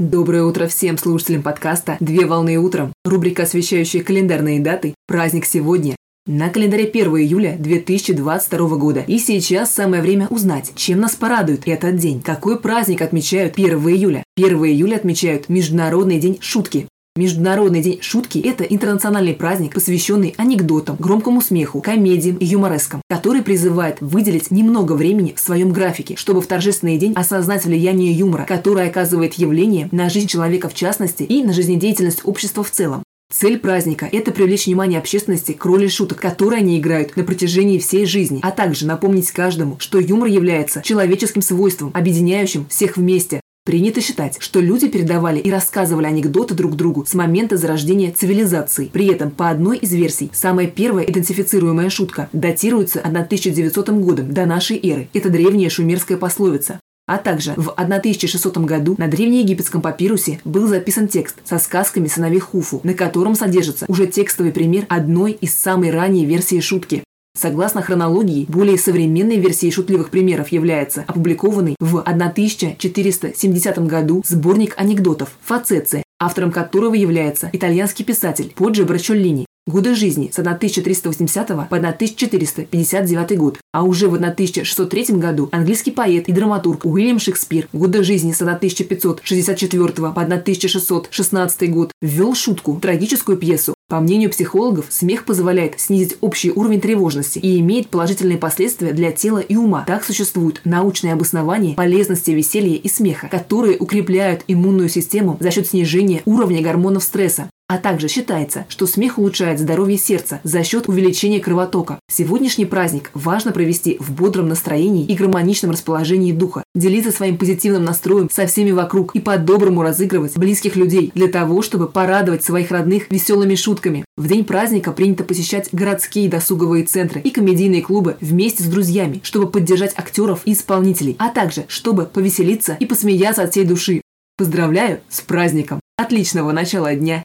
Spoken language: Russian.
Доброе утро всем слушателям подкаста «Две волны утром». Рубрика, освещающая календарные даты. Праздник сегодня. На календаре 1 июля 2022 года. И сейчас самое время узнать, чем нас порадует этот день. Какой праздник отмечают 1 июля? 1 июля отмечают Международный день шутки. Международный день шутки – это интернациональный праздник, посвященный анекдотам, громкому смеху, комедиям и юморескам, который призывает выделить немного времени в своем графике, чтобы в торжественный день осознать влияние юмора, которое оказывает явление на жизнь человека в частности и на жизнедеятельность общества в целом. Цель праздника – это привлечь внимание общественности к роли шуток, которые они играют на протяжении всей жизни, а также напомнить каждому, что юмор является человеческим свойством, объединяющим всех вместе, Принято считать, что люди передавали и рассказывали анекдоты друг другу с момента зарождения цивилизации. При этом, по одной из версий, самая первая идентифицируемая шутка датируется 1900 годом до нашей эры. Это древняя шумерская пословица. А также в 1600 году на древнеегипетском папирусе был записан текст со сказками сыновей Хуфу, на котором содержится уже текстовый пример одной из самой ранней версии шутки. Согласно хронологии, более современной версией шутливых примеров является опубликованный в 1470 году сборник анекдотов «Фацеция», автором которого является итальянский писатель Поджи Брачоллини. Годы жизни с 1380 по 1459 год, а уже в 1603 году английский поэт и драматург Уильям Шекспир, годы жизни с 1564 по 1616 год, ввел шутку, трагическую пьесу по мнению психологов, смех позволяет снизить общий уровень тревожности и имеет положительные последствия для тела и ума. Так существуют научные обоснования полезности веселья и смеха, которые укрепляют иммунную систему за счет снижения уровня гормонов стресса. А также считается, что смех улучшает здоровье сердца за счет увеличения кровотока. Сегодняшний праздник важно провести в бодром настроении и гармоничном расположении духа, делиться своим позитивным настроем со всеми вокруг и по-доброму разыгрывать близких людей для того, чтобы порадовать своих родных веселыми шутками. В день праздника принято посещать городские досуговые центры и комедийные клубы вместе с друзьями, чтобы поддержать актеров и исполнителей, а также чтобы повеселиться и посмеяться от всей души. Поздравляю с праздником! Отличного начала дня!